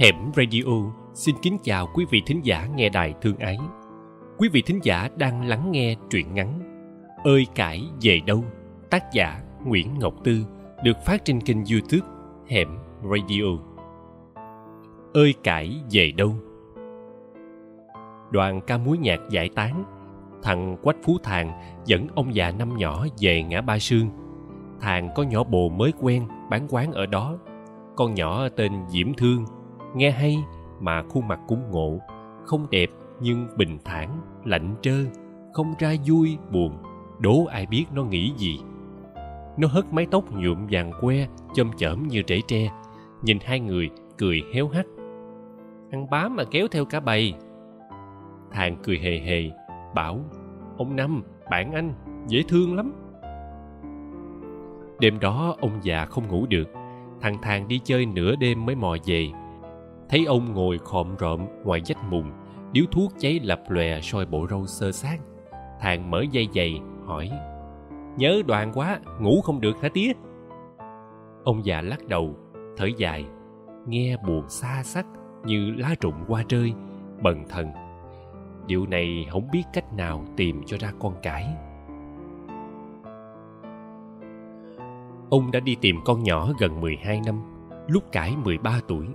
Hẻm Radio xin kính chào quý vị thính giả nghe đài thương ái. Quý vị thính giả đang lắng nghe truyện ngắn Ơi cải về đâu, tác giả Nguyễn Ngọc Tư, được phát trên kênh youtube Hẻm Radio. Ơi cải về đâu Đoàn ca múa nhạc giải tán, Thằng Quách Phú Thàng dẫn ông già năm nhỏ về ngã ba sương. Thàng có nhỏ bồ mới quen, bán quán ở đó. Con nhỏ tên Diễm Thương nghe hay mà khuôn mặt cũng ngộ, không đẹp nhưng bình thản, lạnh trơ, không ra vui, buồn, đố ai biết nó nghĩ gì. Nó hất mái tóc nhuộm vàng que, chôm chởm như rễ tre, nhìn hai người cười héo hắt ăn bám mà kéo theo cả bầy. Thằng cười hề hề, bảo, ông năm, bạn anh, dễ thương lắm. Đêm đó ông già không ngủ được, thằng thàng đi chơi nửa đêm mới mò về thấy ông ngồi khom rộm ngoài vách mùng, điếu thuốc cháy lập lòe soi bộ râu sơ sát thàng mở dây giày, hỏi, nhớ đoàn quá, ngủ không được hả tía? Ông già lắc đầu, thở dài, nghe buồn xa xắc như lá rụng qua rơi bần thần. Điều này không biết cách nào tìm cho ra con cải ông đã đi tìm con nhỏ gần 12 năm, lúc cải 13 tuổi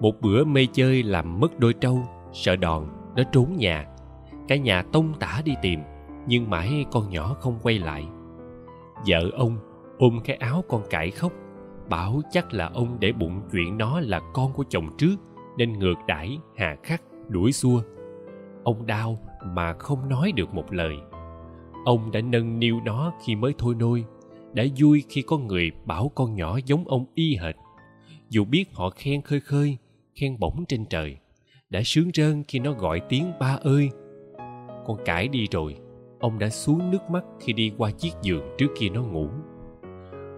một bữa mê chơi làm mất đôi trâu, sợ đòn, nó trốn nhà. Cả nhà tông tả đi tìm, nhưng mãi con nhỏ không quay lại. Vợ ông ôm cái áo con cãi khóc, bảo chắc là ông để bụng chuyện nó là con của chồng trước, nên ngược đãi, hà khắc, đuổi xua. Ông đau mà không nói được một lời. Ông đã nâng niu nó khi mới thôi nôi, đã vui khi có người bảo con nhỏ giống ông y hệt. Dù biết họ khen khơi khơi khen bổng trên trời. Đã sướng rơn khi nó gọi tiếng ba ơi. Con cải đi rồi, ông đã xuống nước mắt khi đi qua chiếc giường trước kia nó ngủ.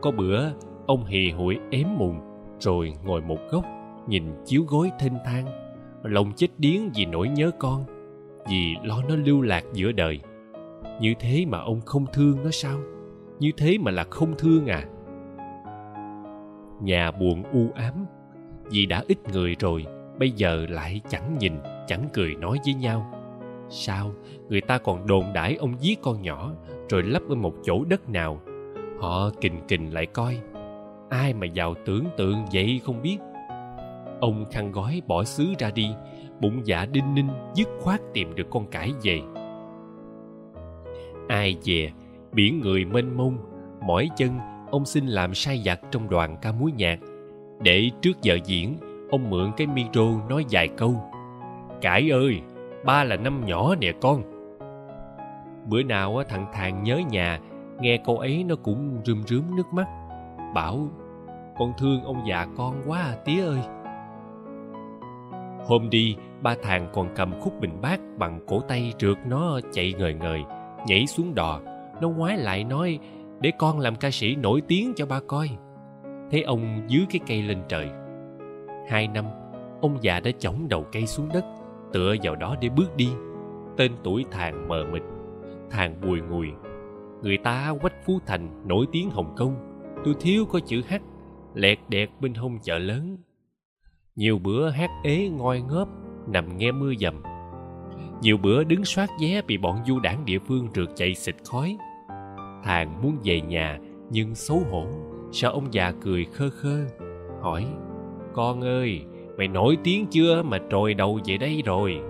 Có bữa, ông hì hụi ém mùng, rồi ngồi một góc, nhìn chiếu gối thênh thang. Lòng chết điếng vì nỗi nhớ con, vì lo nó lưu lạc giữa đời. Như thế mà ông không thương nó sao? Như thế mà là không thương à? Nhà buồn u ám vì đã ít người rồi, bây giờ lại chẳng nhìn, chẳng cười nói với nhau. Sao? Người ta còn đồn đãi ông giết con nhỏ, rồi lấp ở một chỗ đất nào. Họ kình kình lại coi. Ai mà giàu tưởng tượng vậy không biết. Ông khăn gói bỏ xứ ra đi, bụng dạ đinh ninh, dứt khoát tìm được con cải về. Ai về? Biển người mênh mông. Mỏi chân, ông xin làm sai vặt trong đoàn ca múa nhạc để trước giờ diễn, ông mượn cái micro nói vài câu. Cải ơi, ba là năm nhỏ nè con. Bữa nào thằng thàng nhớ nhà, nghe câu ấy nó cũng rơm rớm nước mắt. Bảo, con thương ông già con quá à tía ơi. Hôm đi, ba thàng còn cầm khúc bình bát bằng cổ tay trượt nó chạy ngời ngời, nhảy xuống đò. Nó ngoái lại nói, để con làm ca sĩ nổi tiếng cho ba coi thấy ông dưới cái cây lên trời. Hai năm, ông già đã chỏng đầu cây xuống đất, tựa vào đó để bước đi. Tên tuổi thàng mờ mịt thàng bùi ngùi. Người ta quách phú thành nổi tiếng hồng kông. Tôi thiếu có chữ h lẹt đẹt bên hông chợ lớn. Nhiều bữa hát ế ngoi ngớp, nằm nghe mưa dầm. Nhiều bữa đứng soát vé bị bọn du đảng địa phương rượt chạy xịt khói. Thàng muốn về nhà, nhưng xấu hổ sợ ông già cười khơ khơ? Hỏi, con ơi, mày nổi tiếng chưa mà trồi đầu về đây rồi?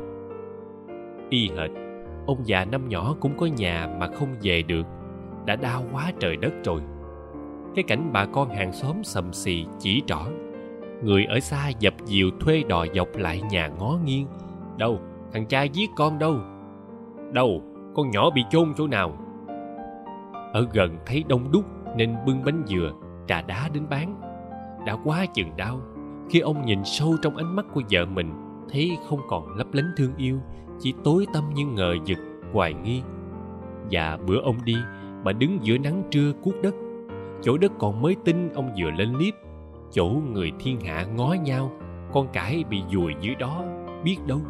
Y hệt, ông già năm nhỏ cũng có nhà mà không về được, đã đau quá trời đất rồi. Cái cảnh bà con hàng xóm sầm xì chỉ trỏ, người ở xa dập dìu thuê đò dọc lại nhà ngó nghiêng. Đâu, thằng cha giết con đâu? Đâu, con nhỏ bị chôn chỗ nào? Ở gần thấy đông đúc nên bưng bánh dừa trà đá đến bán. Đã quá chừng đau, khi ông nhìn sâu trong ánh mắt của vợ mình, thấy không còn lấp lánh thương yêu, chỉ tối tăm như ngờ vực, hoài nghi. Và bữa ông đi, bà đứng giữa nắng trưa cuốc đất. Chỗ đất còn mới tinh, ông vừa lên liếp chỗ người thiên hạ ngó nhau, con cải bị dùi dưới đó, biết đâu.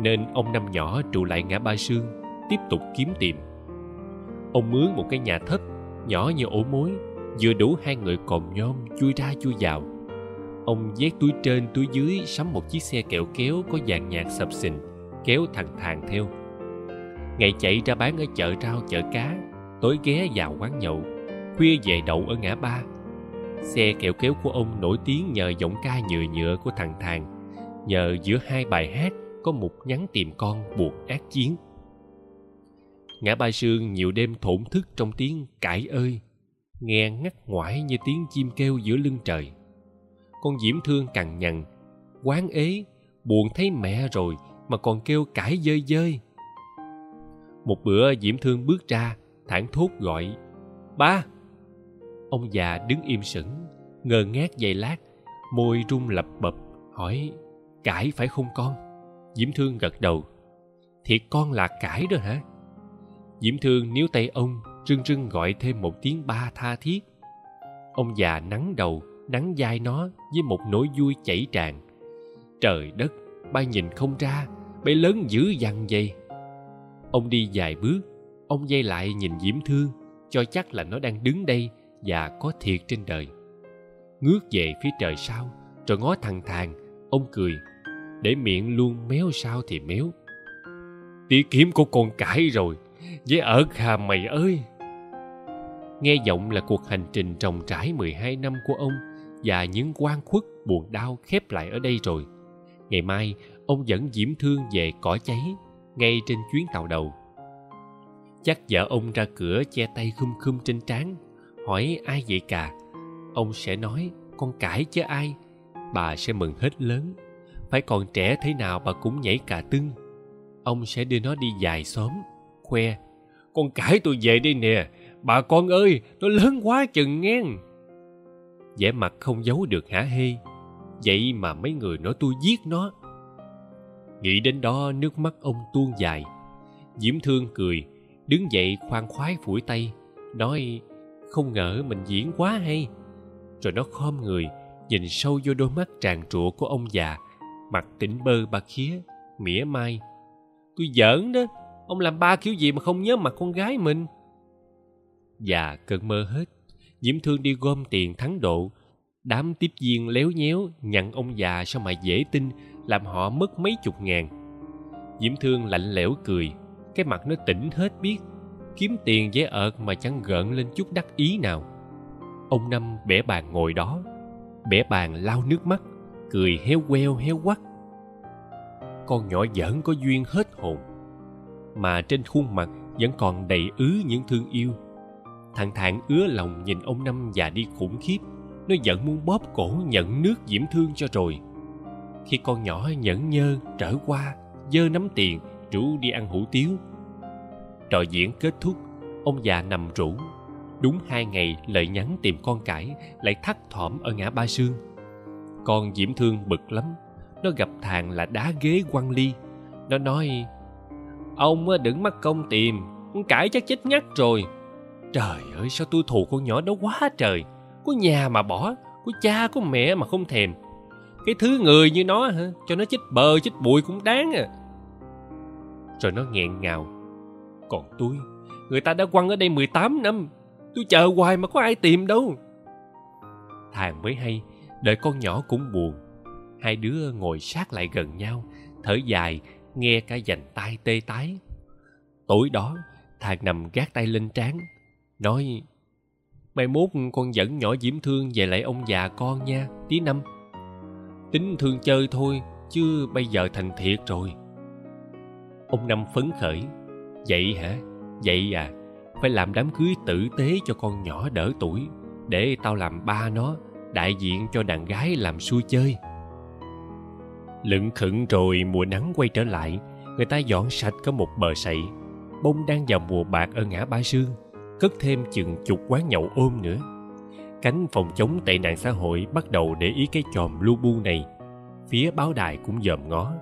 Nên ông năm nhỏ trụ lại ngã ba sương, tiếp tục kiếm tìm. Ông mướn một cái nhà thấp, nhỏ như ổ mối vừa đủ hai người còm nhom chui ra chui vào. Ông vét túi trên túi dưới sắm một chiếc xe kẹo kéo có dàn nhạc sập sình kéo thằng thàng theo. Ngày chạy ra bán ở chợ rau chợ cá, tối ghé vào quán nhậu, khuya về đậu ở ngã ba. Xe kẹo kéo của ông nổi tiếng nhờ giọng ca nhựa nhựa của thằng thàng, nhờ giữa hai bài hát có một nhắn tìm con buộc ác chiến. Ngã ba sương nhiều đêm thổn thức trong tiếng cãi ơi nghe ngắt ngoải như tiếng chim kêu giữa lưng trời. Con diễm thương cằn nhằn, quán ế, buồn thấy mẹ rồi mà còn kêu cãi dơi dơi. Một bữa diễm thương bước ra, thảng thốt gọi, ba! Ông già đứng im sững, ngơ ngác giây lát, môi run lập bập, hỏi, cãi phải không con? Diễm thương gật đầu, thiệt con là cãi đó hả? Diễm thương níu tay ông rưng rưng gọi thêm một tiếng ba tha thiết. Ông già nắng đầu, nắng vai nó với một nỗi vui chảy tràn. Trời đất bay nhìn không ra, bé lớn dữ dằn vậy. Ông đi vài bước, ông dây lại nhìn diễm thương, cho chắc là nó đang đứng đây và có thiệt trên đời. Ngước về phía trời sau rồi ngó thằng thàng, ông cười, để miệng luôn méo sao thì méo. Tía kiếm của con cãi rồi, với ở hà mày ơi nghe giọng là cuộc hành trình trồng trải 12 năm của ông và những quan khuất buồn đau khép lại ở đây rồi. Ngày mai, ông dẫn diễm thương về cỏ cháy ngay trên chuyến tàu đầu. Chắc vợ ông ra cửa che tay khum khum trên trán, hỏi ai vậy cả? Ông sẽ nói, con cãi chứ ai? Bà sẽ mừng hết lớn. Phải còn trẻ thế nào bà cũng nhảy cà tưng. Ông sẽ đưa nó đi dài xóm, khoe, con cãi tôi về đây nè bà con ơi nó lớn quá chừng ngang vẻ mặt không giấu được hả hê. Vậy mà mấy người nói tôi giết nó. Nghĩ đến đó, nước mắt ông tuôn dài. Diễm thương cười, đứng dậy khoan khoái phủi tay, nói, không ngờ mình diễn quá hay. Rồi nó khom người, nhìn sâu vô đôi mắt tràn trụa của ông già, mặt tỉnh bơ ba khía, mỉa mai. Tôi giỡn đó, ông làm ba kiểu gì mà không nhớ mặt con gái mình? Và cơn mơ hết. Diễm thương đi gom tiền thắng độ. Đám tiếp viên léo nhéo nhận ông già sao mà dễ tin, làm họ mất mấy chục ngàn. Diễm thương lạnh lẽo cười, cái mặt nó tỉnh hết biết, kiếm tiền dễ ợt mà chẳng gợn lên chút đắc ý nào. Ông năm bẻ bàn ngồi đó, bẻ bàn lau nước mắt, cười heo queo heo quắt. Con nhỏ giỡn có duyên hết hồn, mà trên khuôn mặt vẫn còn đầy ứ những thương yêu thằng thản ứa lòng nhìn ông năm già đi khủng khiếp. Nó giận muốn bóp cổ nhận nước diễm thương cho rồi. Khi con nhỏ nhẫn nhơ trở qua, dơ nắm tiền, rủ đi ăn hủ tiếu. Trò diễn kết thúc, ông già nằm rủ. Đúng hai ngày, lợi nhắn tìm con cải, lại thắt thỏm ở ngã ba sương. Con diễm thương bực lắm. Nó gặp thằng là đá ghế quăng ly. Nó nói, ông đừng mắc công tìm. Con cải chắc chết ngắt rồi trời ơi, sao tôi thù con nhỏ đó quá trời. Có nhà mà bỏ, có cha, có mẹ mà không thèm. Cái thứ người như nó hả? Cho nó chết bờ chết bụi cũng đáng à. Rồi nó nghẹn ngào. Còn tôi, người ta đã quăng ở đây 18 năm. Tôi chờ hoài mà có ai tìm đâu. Thằng mới hay, đợi con nhỏ cũng buồn. Hai đứa ngồi sát lại gần nhau, thở dài, nghe cả dành tay tê tái. Tối đó thằng nằm gác tay lên trán nói, mai mốt con dẫn nhỏ diễm thương về lại ông già con nha, tí năm. Tính thương chơi thôi, chứ bây giờ thành thiệt rồi. Ông năm phấn khởi, vậy hả? Vậy à phải làm đám cưới tử tế cho con nhỏ đỡ tuổi, để tao làm ba nó, đại diện cho đàn gái làm xui chơi. Lững khựng rồi mùa nắng quay trở lại, người ta dọn sạch có một bờ sậy, bông đang vào mùa bạc ở ngã ba sương cất thêm chừng chục quán nhậu ôm nữa. Cánh phòng chống tệ nạn xã hội bắt đầu để ý cái chòm lu bu này. Phía báo đài cũng dòm ngó.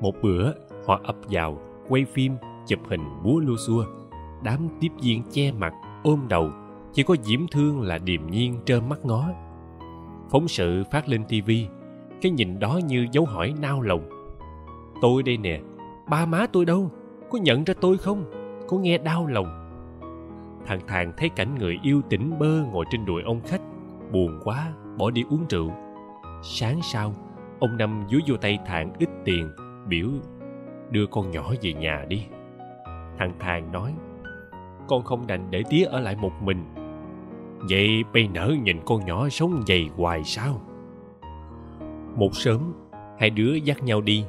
Một bữa, họ ập vào, quay phim, chụp hình búa lua xua. Đám tiếp viên che mặt, ôm đầu. Chỉ có diễm thương là điềm nhiên trơ mắt ngó. Phóng sự phát lên tivi cái nhìn đó như dấu hỏi nao lòng. Tôi đây nè, ba má tôi đâu? Có nhận ra tôi không? Có nghe đau lòng? Thằng thàng thấy cảnh người yêu tỉnh bơ ngồi trên đùi ông khách, buồn quá, bỏ đi uống rượu. Sáng sau, ông năm dúi vô tay thạng ít tiền, biểu, đưa con nhỏ về nhà đi. Thằng thàng nói, con không đành để tía ở lại một mình. Vậy bây nở nhìn con nhỏ sống dày hoài sao? Một sớm, hai đứa dắt nhau đi.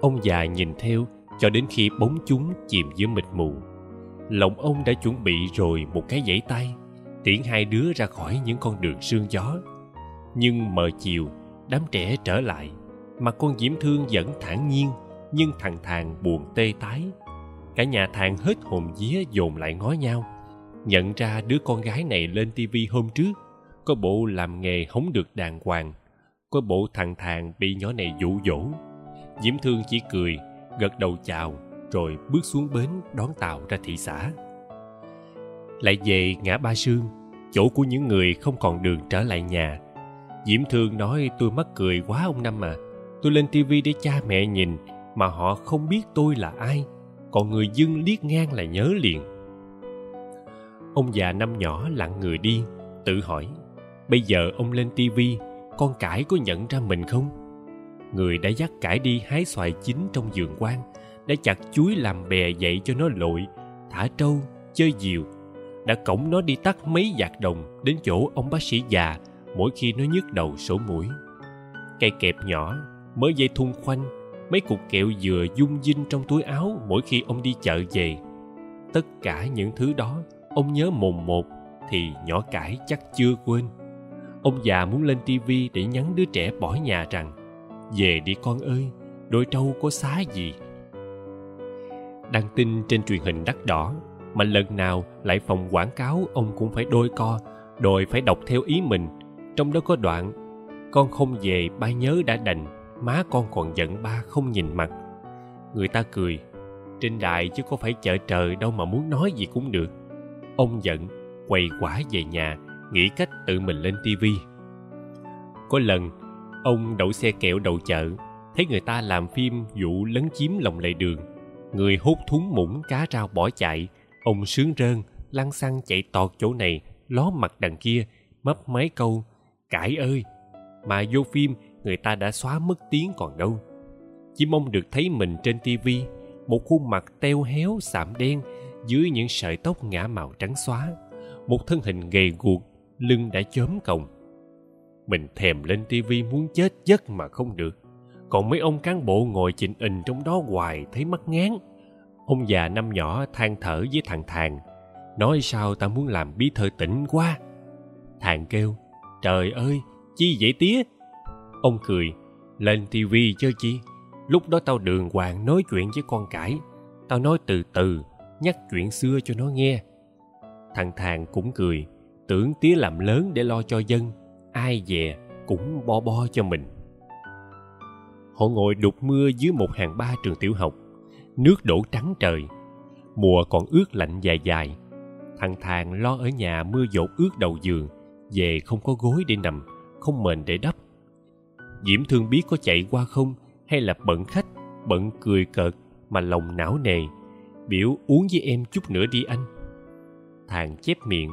Ông già nhìn theo cho đến khi bóng chúng chìm giữa mịt mù lòng ông đã chuẩn bị rồi một cái dãy tay, tiễn hai đứa ra khỏi những con đường sương gió. Nhưng mờ chiều, đám trẻ trở lại, mà con diễm thương vẫn thản nhiên nhưng thằng thàng buồn tê tái. Cả nhà thàng hết hồn vía dồn lại ngó nhau, nhận ra đứa con gái này lên tivi hôm trước, có bộ làm nghề hống được đàng hoàng, có bộ thằng thàng bị nhỏ này dụ dỗ. Diễm thương chỉ cười, gật đầu chào rồi bước xuống bến đón tàu ra thị xã. Lại về ngã ba sương, chỗ của những người không còn đường trở lại nhà. Diễm thương nói, tôi mắc cười quá ông năm à. Tôi lên tivi để cha mẹ nhìn, mà họ không biết tôi là ai. Còn người dưng liếc ngang là nhớ liền. Ông già năm nhỏ lặng người đi, tự hỏi, bây giờ ông lên tivi con cải có nhận ra mình không? Người đã dắt cải đi hái xoài chín trong vườn quan đã chặt chuối làm bè dậy cho nó lội, thả trâu, chơi diều. Đã cổng nó đi tắt mấy giạt đồng đến chỗ ông bác sĩ già mỗi khi nó nhức đầu sổ mũi. Cây kẹp nhỏ mới dây thun khoanh, mấy cục kẹo dừa dung dinh trong túi áo mỗi khi ông đi chợ về. Tất cả những thứ đó ông nhớ mồn một thì nhỏ cải chắc chưa quên. Ông già muốn lên tivi để nhắn đứa trẻ bỏ nhà rằng, về đi con ơi, đôi trâu có xá gì? Đăng tin trên truyền hình đắt đỏ, mà lần nào lại phòng quảng cáo, ông cũng phải đôi co, đòi phải đọc theo ý mình. Trong đó có đoạn, con không về, ba nhớ đã đành, má con còn giận ba không nhìn mặt. Người ta cười, trên đài chứ có phải chợ trời đâu mà muốn nói gì cũng được. Ông giận quay quả về nhà, nghĩ cách tự mình lên tivi có lần, ông đậu xe kẹo đầu chợ, thấy người ta làm phim vụ lấn chiếm lòng lề đường người hút thúng mũng cá rau bỏ chạy, ông sướng rơn lăn xăng chạy tọt chỗ này, ló mặt đằng kia, mấp máy câu cãi ơi! Mà vô phim, người ta đã xóa mất tiếng còn đâu. Chỉ mong được thấy mình trên tivi một khuôn mặt teo héo, sạm đen, dưới những sợi tóc ngã màu trắng xóa. Một thân hình gầy guộc, lưng đã chớm còng. Mình thèm lên tivi muốn chết giấc mà không được còn mấy ông cán bộ ngồi chỉnh ình trong đó hoài thấy mắt ngán. Ông già năm nhỏ than thở với thằng thàng, nói sao ta muốn làm bí thư tỉnh quá? Thằng kêu, trời ơi, chi vậy tía? Ông cười, lên tivi chơi chi, lúc đó tao đường hoàng nói chuyện với con cải, tao nói từ từ, nhắc chuyện xưa cho nó nghe. Thằng thàng cũng cười, tưởng tía làm lớn để lo cho dân, ai về cũng bo bo cho mình họ ngồi đục mưa dưới một hàng ba trường tiểu học. Nước đổ trắng trời. Mùa còn ướt lạnh dài dài. Thằng thàng lo ở nhà mưa dột ướt đầu giường, về không có gối để nằm, không mền để đắp. Diễm thương biết có chạy qua không, hay là bận khách, bận cười cợt mà lòng não nề. Biểu uống với em chút nữa đi anh. Thằng chép miệng,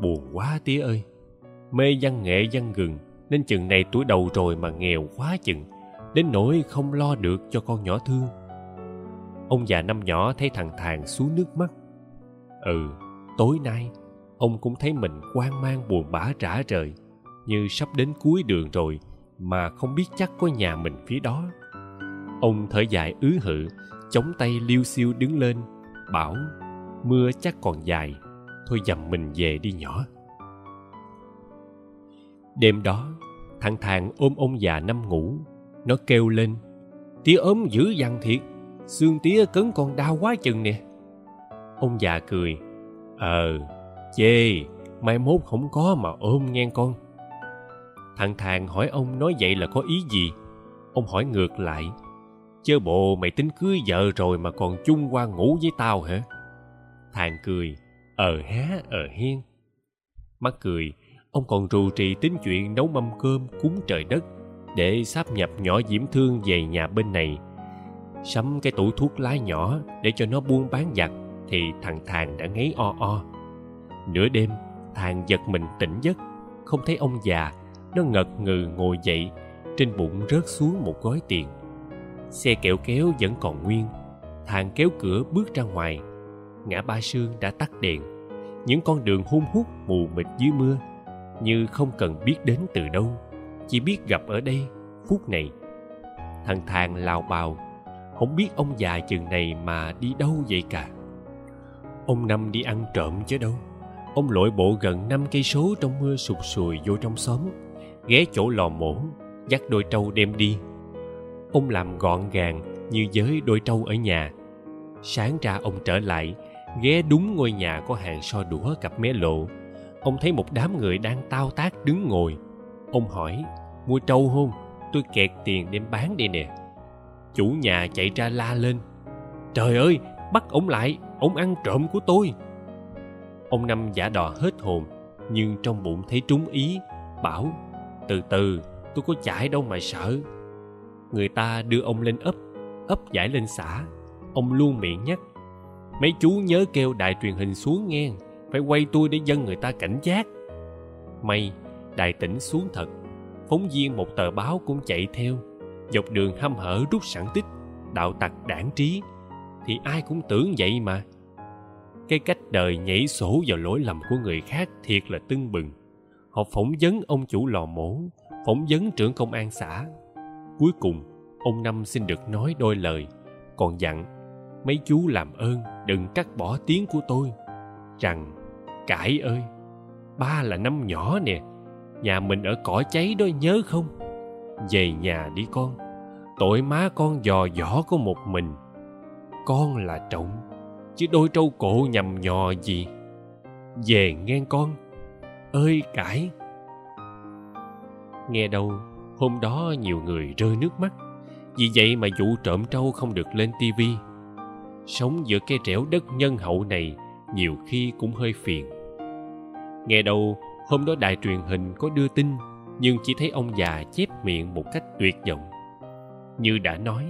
buồn quá tía ơi. Mê văn nghệ văn gừng, nên chừng này tuổi đầu rồi mà nghèo quá chừng đến nỗi không lo được cho con nhỏ thương ông già năm nhỏ thấy thằng thàng xuống nước mắt. Ừ tối nay, ông cũng thấy mình quan mang buồn bã rã rời, như sắp đến cuối đường rồi mà không biết chắc có nhà mình phía đó. Ông thở dài ứ hự, chống tay liêu xiêu đứng lên, bảo, mưa chắc còn dài, thôi dầm mình về đi nhỏ. Đêm đó, thằng thàng ôm ông già năm ngủ nó kêu lên tía ốm dữ dằn thiệt, xương tía cấn con đau quá chừng nè. Ông già cười ờ chê, mai mốt không có mà ôm nghe con. Thằng thàng hỏi ông nói vậy là có ý gì? Ông hỏi ngược lại, chớ bộ mày tính cưới vợ rồi mà còn chung qua ngủ với tao hả? Thằng cười ờ há ờ hiên mắt cười, ông còn rù trì tính chuyện nấu mâm cơm cúng trời đất để sáp nhập nhỏ diễm thương về nhà bên này. Sắm cái tủ thuốc lá nhỏ để cho nó buôn bán giặt thì thằng thàng đã ngáy o o. Nửa đêm thàng giật mình tỉnh giấc. Không thấy ông già, nó ngật ngừ ngồi dậy, trên bụng rớt xuống một gói tiền. Xe kẹo kéo vẫn còn nguyên. Thàng kéo cửa bước ra ngoài. Ngã ba sương đã tắt đèn. Những con đường hun hút mù mịt dưới mưa, như không cần biết đến từ đâu chỉ biết gặp ở đây phút này. Thằng thang lao bào, không biết ông già chừng này mà đi đâu vậy cả. Ông năm đi ăn trộm chứ đâu. Ông lội bộ gần năm cây số trong mưa sụt sùi vô trong xóm, ghé chỗ lò mổ, dắt đôi trâu đem đi. Ông làm gọn gàng như với đôi trâu ở nhà. Sáng ra ông trở lại, ghé đúng ngôi nhà có hàng so đũa cặp mé lộ. Ông thấy một đám người đang tao tác đứng ngồi. Ông hỏi mua trâu hôn, tôi kẹt tiền đem bán đi nè. Chủ nhà chạy ra la lên. Trời ơi, bắt ổng lại ổng ăn trộm của tôi. Ông năm giả đò hết hồn, nhưng trong bụng thấy trúng ý, bảo, từ từ, tôi có chạy đâu mà sợ. Người ta đưa ông lên ấp ấp giải lên xã. Ông luôn miệng nhắc, mấy chú nhớ kêu đài truyền hình xuống nghe, phải quay tôi để dân người ta cảnh giác. May, đài tỉnh xuống thật phóng viên một tờ báo cũng chạy theo. Dọc đường hăm hở rút sẵn tích, đạo tặc đảng trí. Thì ai cũng tưởng vậy mà. Cái cách đời nhảy sổ vào lỗi lầm của người khác thiệt là tưng bừng. Họ phỏng vấn ông chủ lò mổ, phỏng vấn trưởng công an xã. Cuối cùng, ông năm xin được nói đôi lời, còn dặn, mấy chú làm ơn, đừng cắt bỏ tiếng của tôi. Rằng, cải ơi, ba là năm nhỏ nè nhà mình ở cỏ cháy đó, nhớ không? Về nhà đi con. Tội má con dò dỏ có một mình. Con là trọng chứ đôi trâu cổ nhầm nhò gì? Về nghe con. Ơi cãi. nghe đâu, hôm đó nhiều người rơi nước mắt. Vì vậy mà vụ trộm trâu không được lên tivi sống giữa cái trẻo đất nhân hậu này, nhiều khi cũng hơi phiền. Nghe đâu hôm đó đài truyền hình có đưa tin, nhưng chỉ thấy ông già chép miệng một cách tuyệt vọng. Như đã nói,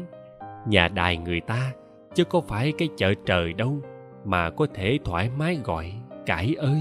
nhà đài người ta chứ có phải cái chợ trời đâu mà có thể thoải mái gọi, cải ơi.